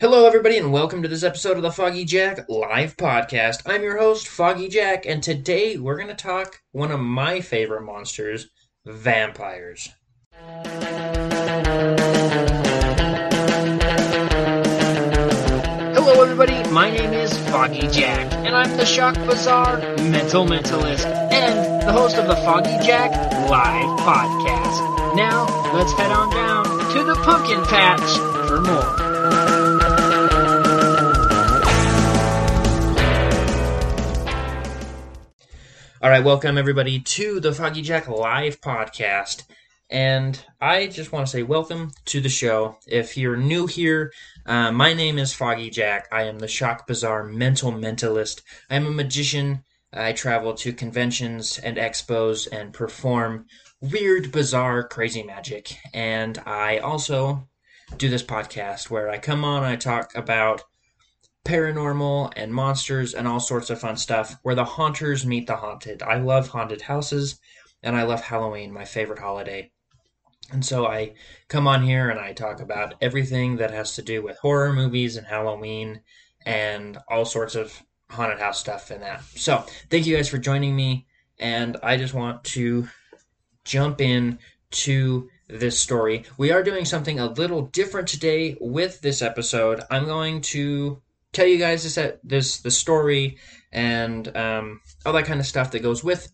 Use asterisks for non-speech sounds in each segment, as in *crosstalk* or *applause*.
Hello, everybody, and welcome to this episode of the Foggy Jack live podcast. I'm your host, Foggy Jack, and today we're going to talk one of my favorite monsters, vampires. Hello, everybody. My name is Foggy Jack, and I'm the Shock Bazaar Mental Mentalist and the host of the Foggy Jack live podcast. Now, let's head on down to the pumpkin patch for more. All right, welcome everybody to the Foggy Jack live podcast. And I just want to say welcome to the show. If you're new here, uh, my name is Foggy Jack. I am the Shock Bazaar mental mentalist. I am a magician. I travel to conventions and expos and perform weird, bizarre, crazy magic. And I also do this podcast where I come on I talk about paranormal and monsters and all sorts of fun stuff where the haunters meet the haunted. I love haunted houses and I love Halloween, my favorite holiday. And so I come on here and I talk about everything that has to do with horror movies and Halloween and all sorts of haunted house stuff and that. So thank you guys for joining me. And I just want to jump in to this story. We are doing something a little different today with this episode. I'm going to tell you guys this this the story and um, all that kind of stuff that goes with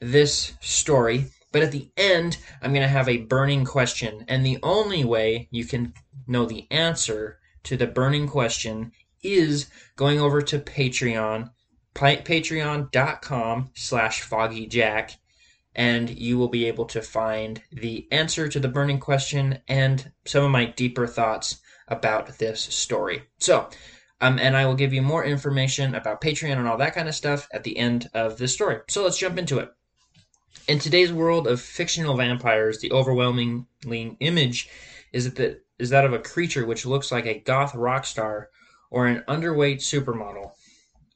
this story. But at the end, I'm going to have a burning question, and the only way you can know the answer to the burning question is going over to Patreon, patreon.com slash foggyjack, and you will be able to find the answer to the burning question and some of my deeper thoughts about this story. So, um, and I will give you more information about Patreon and all that kind of stuff at the end of this story. So let's jump into it. In today's world of fictional vampires, the overwhelming image is that is that of a creature which looks like a goth rock star or an underweight supermodel.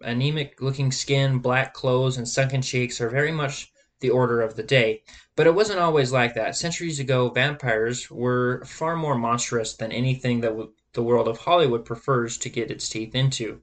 Anemic looking skin, black clothes, and sunken cheeks are very much the order of the day. But it wasn't always like that. Centuries ago, vampires were far more monstrous than anything that w- the world of Hollywood prefers to get its teeth into.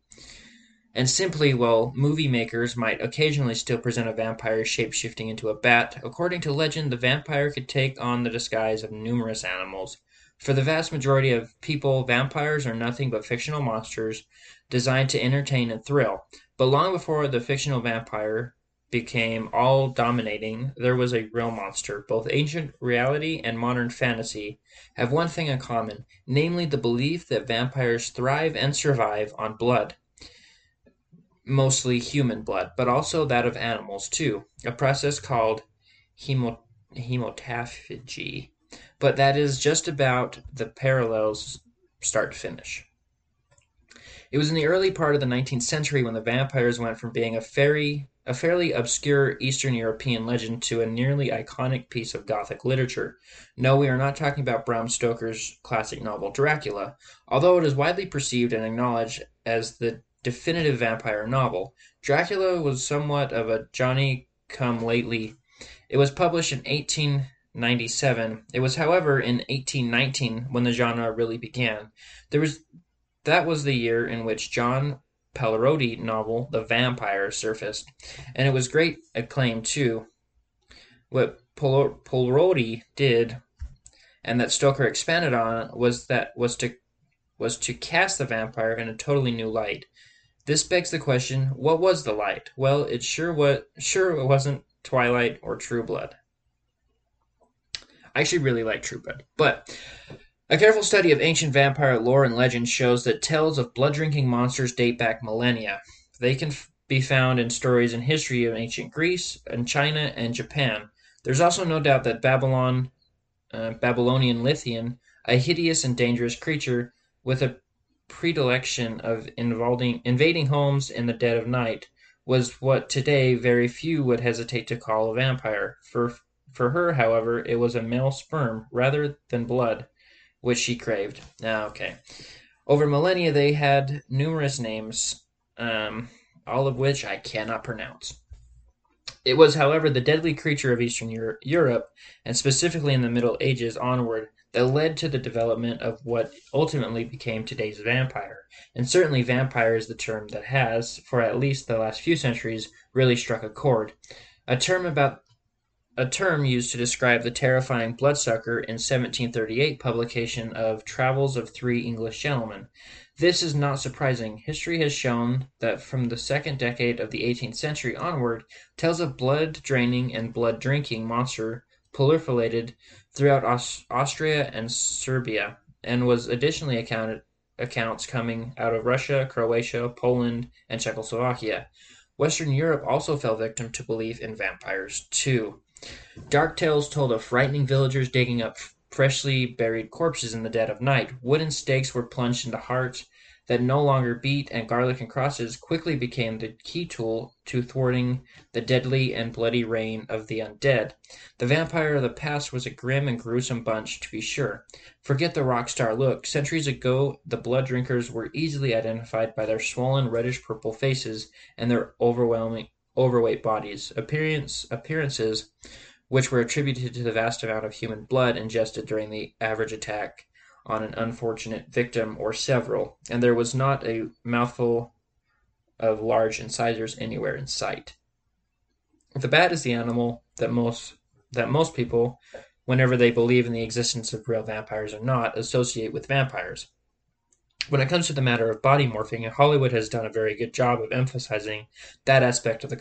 And simply, while movie makers might occasionally still present a vampire shapeshifting into a bat, according to legend, the vampire could take on the disguise of numerous animals. For the vast majority of people, vampires are nothing but fictional monsters designed to entertain and thrill. But long before the fictional vampire became all dominating, there was a real monster. Both ancient reality and modern fantasy have one thing in common, namely the belief that vampires thrive and survive on blood. Mostly human blood, but also that of animals too, a process called hemo- hematophagy. But that is just about the parallels start to finish. It was in the early part of the 19th century when the vampires went from being a fairy a fairly obscure Eastern European legend to a nearly iconic piece of Gothic literature. No, we are not talking about Bram Stoker's classic novel Dracula, although it is widely perceived and acknowledged as the definitive vampire novel. Dracula was somewhat of a Johnny come lately. It was published in 1897. It was, however, in 1819 when the genre really began. There was that was the year in which John Polidori novel The Vampire surfaced, and it was great acclaim too. What Polidori did, and that Stoker expanded on, was that was to was to cast the vampire in a totally new light. This begs the question: What was the light? Well, it sure what sure it wasn't Twilight or True Blood. I actually really like True Blood, but a careful study of ancient vampire lore and legend shows that tales of blood drinking monsters date back millennia. They can f- be found in stories and history of ancient Greece and China and Japan. There's also no doubt that Babylon, uh, Babylonian Lithian, a hideous and dangerous creature with a predilection of invading, homes in the dead of night, was what today very few would hesitate to call a vampire. For, for her, however, it was a male sperm rather than blood which she craved. Ah, okay. Over millennia, they had numerous names, um, all of which I cannot pronounce. It was, however, the deadly creature of Eastern Euro- Europe, and specifically in the Middle Ages onward, that led to the development of what ultimately became today's vampire. and certainly vampire is the term that has, for at least the last few centuries, really struck a chord. A term about a term used to describe the terrifying bloodsucker in 1738 publication of Travels of Three English Gentlemen. This is not surprising. History has shown that from the second decade of the 18th century onward, tales of blood draining and blood drinking monster proliferated throughout Aus- Austria and Serbia, and was additionally accounted accounts coming out of Russia, Croatia, Poland, and Czechoslovakia. Western Europe also fell victim to belief in vampires too. Dark tales told of frightening villagers digging up freshly buried corpses in the dead of night. Wooden stakes were plunged into hearts that no longer beat, and garlic and crosses quickly became the key tool to thwarting the deadly and bloody reign of the undead. The vampire of the past was a grim and gruesome bunch, to be sure. Forget the rock star look. Centuries ago, the blood drinkers were easily identified by their swollen reddish purple faces and their overwhelming overweight bodies. Appearance appearances which were attributed to the vast amount of human blood ingested during the average attack on an unfortunate victim or several, and there was not a mouthful of large incisors anywhere in sight. The bat is the animal that most that most people, whenever they believe in the existence of real vampires or not, associate with vampires. When it comes to the matter of body morphing, Hollywood has done a very good job of emphasizing that aspect of the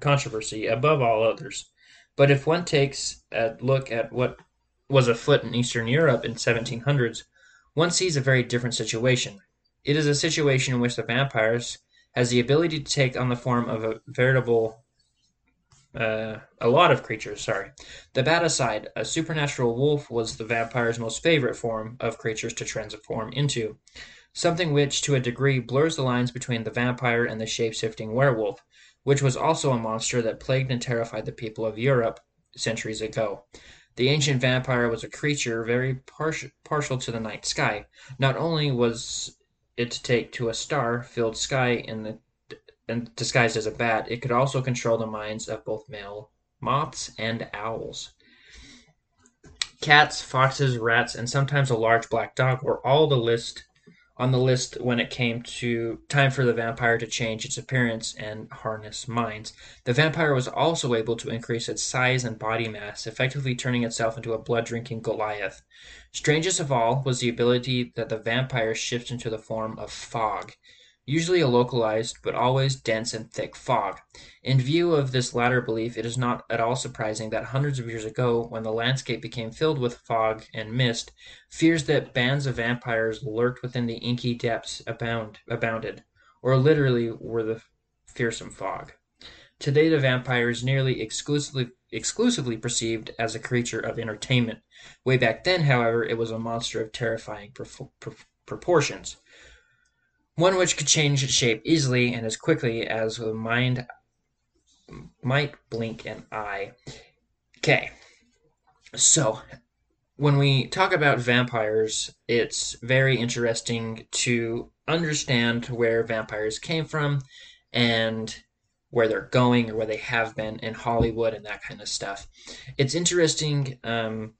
controversy, above all others. But if one takes a look at what was afoot in Eastern Europe in 1700s, one sees a very different situation. It is a situation in which the vampires has the ability to take on the form of a veritable uh, a lot of creatures, sorry. The bat aside, a supernatural wolf was the vampire's most favorite form of creatures to transform into, something which, to a degree, blurs the lines between the vampire and the shape shifting werewolf, which was also a monster that plagued and terrified the people of Europe centuries ago. The ancient vampire was a creature very partial, partial to the night sky. Not only was it to take to a star-filled sky in the and disguised as a bat, it could also control the minds of both male moths and owls. Cats, foxes, rats, and sometimes a large black dog were all the list on the list when it came to time for the vampire to change its appearance and harness minds. The vampire was also able to increase its size and body mass, effectively turning itself into a blood drinking Goliath. Strangest of all was the ability that the vampire shifts into the form of fog usually a localized but always dense and thick fog. In view of this latter belief, it is not at all surprising that hundreds of years ago, when the landscape became filled with fog and mist, fears that bands of vampires lurked within the inky depths abound, abounded, or literally were the fearsome fog. Today, the vampire is nearly exclusively exclusively perceived as a creature of entertainment. Way back then, however, it was a monster of terrifying proportions one which could change its shape easily and as quickly as the mind might blink an eye. Okay, so when we talk about vampires, it's very interesting to understand where vampires came from and where they're going or where they have been in Hollywood and that kind of stuff. It's interesting um,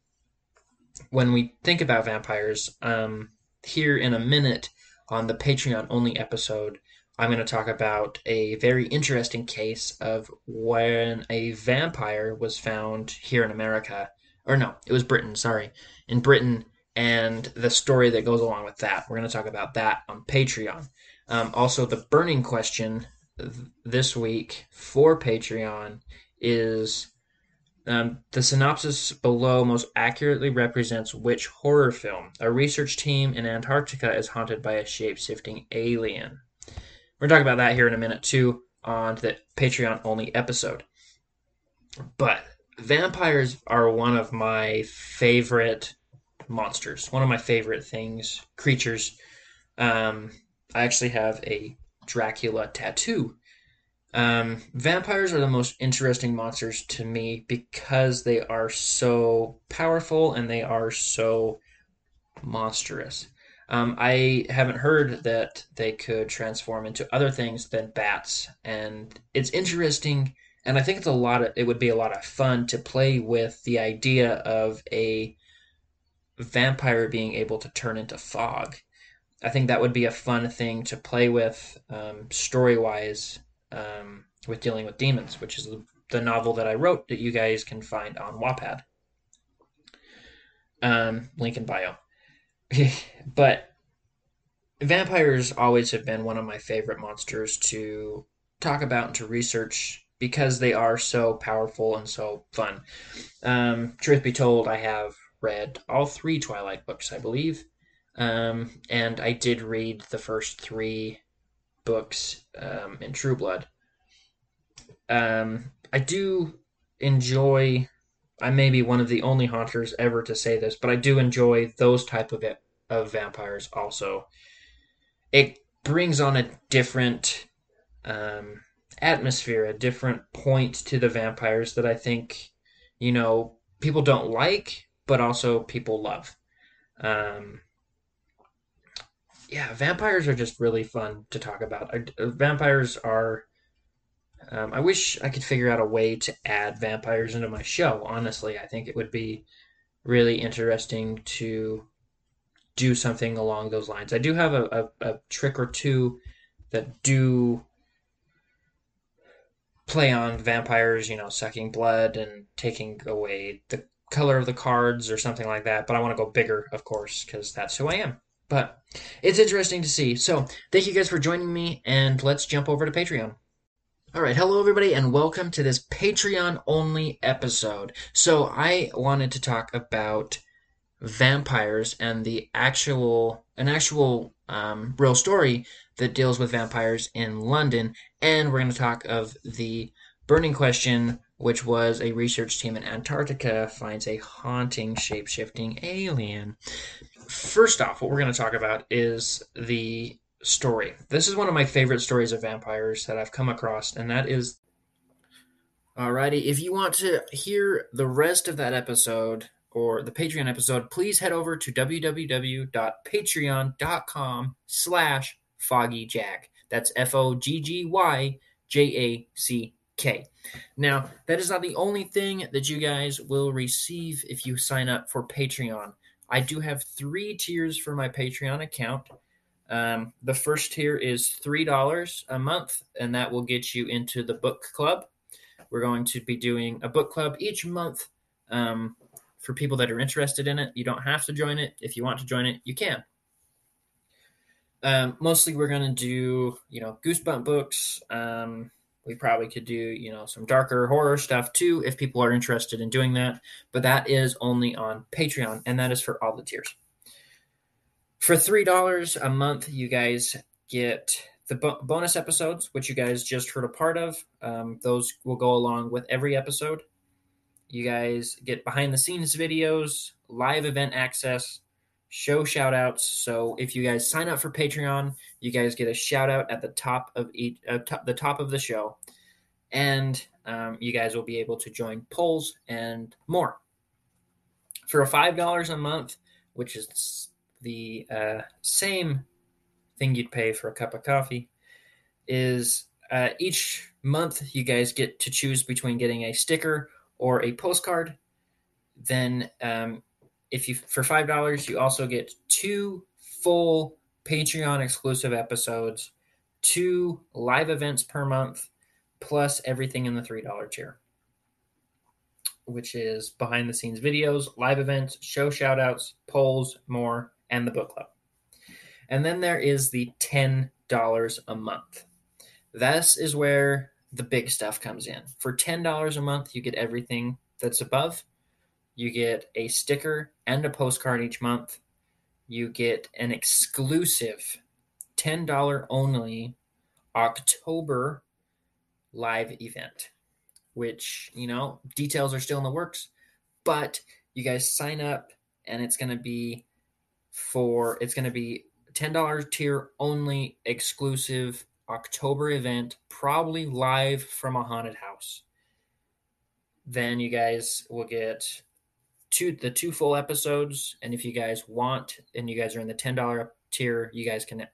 when we think about vampires. Um, here in a minute, on the Patreon only episode, I'm going to talk about a very interesting case of when a vampire was found here in America. Or no, it was Britain, sorry. In Britain, and the story that goes along with that. We're going to talk about that on Patreon. Um, also, the burning question this week for Patreon is um, the synopsis below most accurately represents which horror film. A research team in Antarctica is haunted by a shape shifting alien. We're going to talk about that here in a minute, too, on the Patreon only episode. But vampires are one of my favorite monsters, one of my favorite things, creatures. Um, I actually have a Dracula tattoo um, vampires are the most interesting monsters to me because they are so powerful and they are so monstrous. Um, I haven't heard that they could transform into other things than bats, and it's interesting. And I think it's a lot of it would be a lot of fun to play with the idea of a vampire being able to turn into fog. I think that would be a fun thing to play with um, story wise um, with dealing with demons, which is the, novel that I wrote that you guys can find on Wattpad. Um, link in bio. *laughs* but vampires always have been one of my favorite monsters to talk about and to research because they are so powerful and so fun. Um, truth be told, I have read all three Twilight books, I believe. Um, and I did read the first three books um, in True Blood. Um, I do enjoy. I may be one of the only haunters ever to say this, but I do enjoy those type of it, of vampires. Also, it brings on a different um, atmosphere, a different point to the vampires that I think you know people don't like, but also people love. Um, yeah, vampires are just really fun to talk about. vampires are. Um, I wish I could figure out a way to add vampires into my show. Honestly, I think it would be really interesting to do something along those lines. I do have a, a, a trick or two that do play on vampires, you know, sucking blood and taking away the color of the cards or something like that. But I want to go bigger, of course, because that's who I am. But it's interesting to see. So thank you guys for joining me, and let's jump over to Patreon. All right, hello everybody, and welcome to this Patreon only episode. So I wanted to talk about vampires and the actual an actual um, real story that deals with vampires in London, and we're going to talk of the burning question which was a research team in Antarctica finds a haunting shape shifting alien. First off, what we're going to talk about is the story. This is one of my favorite stories of vampires that I've come across, and that is. Alrighty, if you want to hear the rest of that episode or the Patreon episode, please head over to www.patreon.com slash foggyjack. That's F-O-G-G-Y-J-A-C K. Now, that is not the only thing that you guys will receive if you sign up for Patreon. I do have three tiers for my Patreon account. Um, the first tier is $3 a month, and that will get you into the book club. We're going to be doing a book club each month um, for people that are interested in it. You don't have to join it. If you want to join it, you can. Um, mostly, we're going to do, you know, Goosebump books, um, we probably could do, you know, some darker horror stuff too if people are interested in doing that. But that is only on Patreon, and that is for all the tiers. For $3 a month, you guys get the bo- bonus episodes, which you guys just heard a part of. Um, those will go along with every episode. You guys get behind the scenes videos, live event access, show shout outs. So if you guys sign up for Patreon, you guys get a shout out at the top of each uh, top, the top of the show, and um, you guys will be able to join polls and more. For five dollars a month, which is the uh, same thing you'd pay for a cup of coffee, is uh, each month you guys get to choose between getting a sticker or a postcard. Then um, if you for five dollars, you also get two full Patreon exclusive episodes, two live events per month, plus everything in the three dollar tier, which is behind the scenes videos, live events, show shout outs, polls, more, and the book club. And then there is the ten dollars a month. This is where the big stuff comes in. For ten dollars a month, you get everything that's above you get a sticker and a postcard each month. You get an exclusive $10 only October live event, which, you know, details are still in the works, but you guys sign up and it's going to be for, it's going to be $10 tier only exclusive October event, probably live from a haunted house. Then you guys will get two the two full episodes. And if you guys want and you guys are in the $10 tier you guys can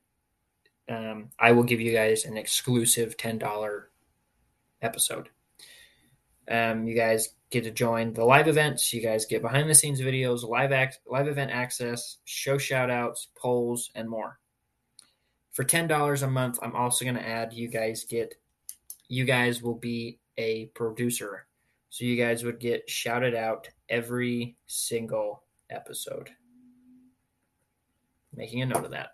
um, i will give you guys an exclusive $10 episode. Um, you guys get to join the live events. You guys get behind the scenes videos live act live event access show shout outs polls and more. For ten dollars a month, I'm also going to add you guys get you guys will be a producer. So you guys would get shouted out every single episode. Making a note of that.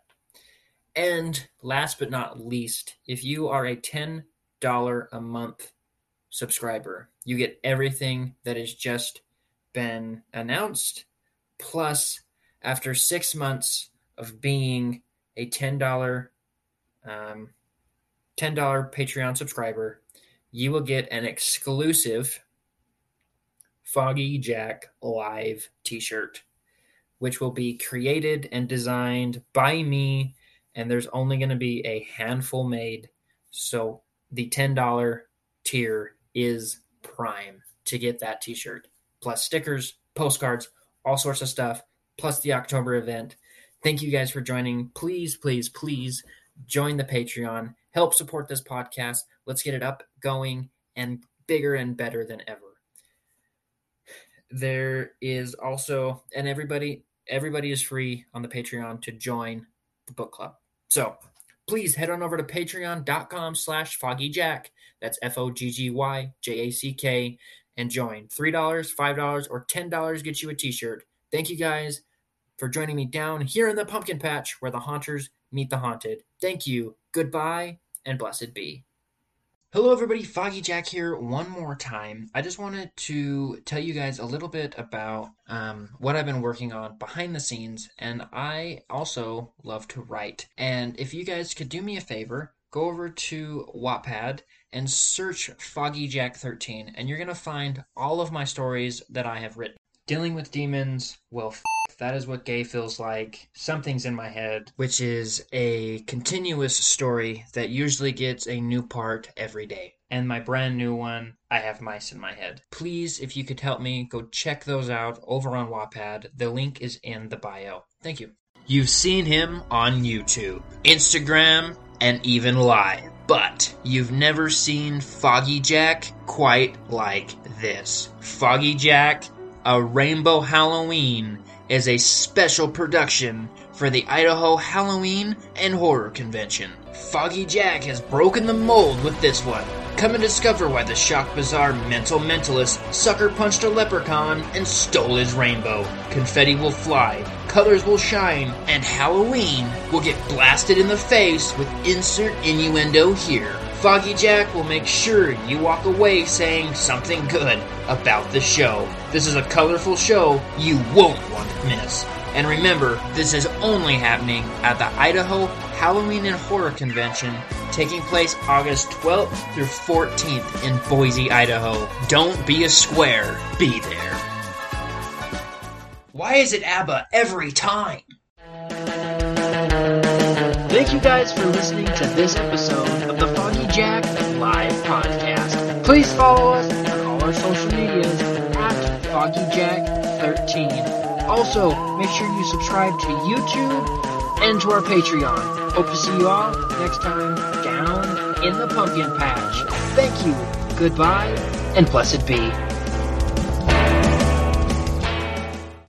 And last but not least, if you are a $10 a month subscriber, you get everything that has just been announced. Plus, after six months of being a $10, um, $10 Patreon subscriber, you will get an exclusive Foggy Jack Live t shirt, which will be created and designed by me. And there's only going to be a handful made. So the $10 tier is prime to get that t shirt, plus stickers, postcards, all sorts of stuff, plus the October event. Thank you guys for joining. Please, please, please join the Patreon. Help support this podcast. Let's get it up, going, and bigger and better than ever. There is also, and everybody, everybody is free on the Patreon to join the book club. So please head on over to patreon.com slash foggyjack. That's F-O-G-G-Y-J-A-C-K and join. $3, $5, or $10 gets you a t-shirt. Thank you guys for joining me down here in the pumpkin patch where the haunters meet the haunted. Thank you, goodbye, and blessed be. Hello, everybody. Foggy Jack here one more time. I just wanted to tell you guys a little bit about um, what I've been working on behind the scenes, and I also love to write. And if you guys could do me a favor, go over to Wattpad and search Foggy Jack 13, and you're going to find all of my stories that I have written. Dealing with demons, well, f- that is what gay feels like. Something's in my head, which is a continuous story that usually gets a new part every day. And my brand new one, I have mice in my head. Please, if you could help me, go check those out over on Wattpad. The link is in the bio. Thank you. You've seen him on YouTube, Instagram, and even live. But you've never seen Foggy Jack quite like this. Foggy Jack a Rainbow Halloween is a special production for the Idaho Halloween and Horror Convention. Foggy Jack has broken the mold with this one. Come and discover why the Shock bizarre mental mentalist sucker punched a leprechaun and stole his rainbow. Confetti will fly, colors will shine, and Halloween will get blasted in the face with insert innuendo here. Foggy Jack will make sure you walk away saying something good about the show. This is a colorful show you won't want to miss. And remember, this is only happening at the Idaho Halloween and Horror Convention taking place August 12th through 14th in Boise, Idaho. Don't be a square, be there. Why is it ABBA every time? Thank you guys for listening to this episode of the Foggy Jack Live Podcast. Please follow us on all our social medias at FoggyJack13. Also, make sure you subscribe to YouTube and to our Patreon. Hope to see you all next time down in the pumpkin patch. Thank you, goodbye, and blessed be.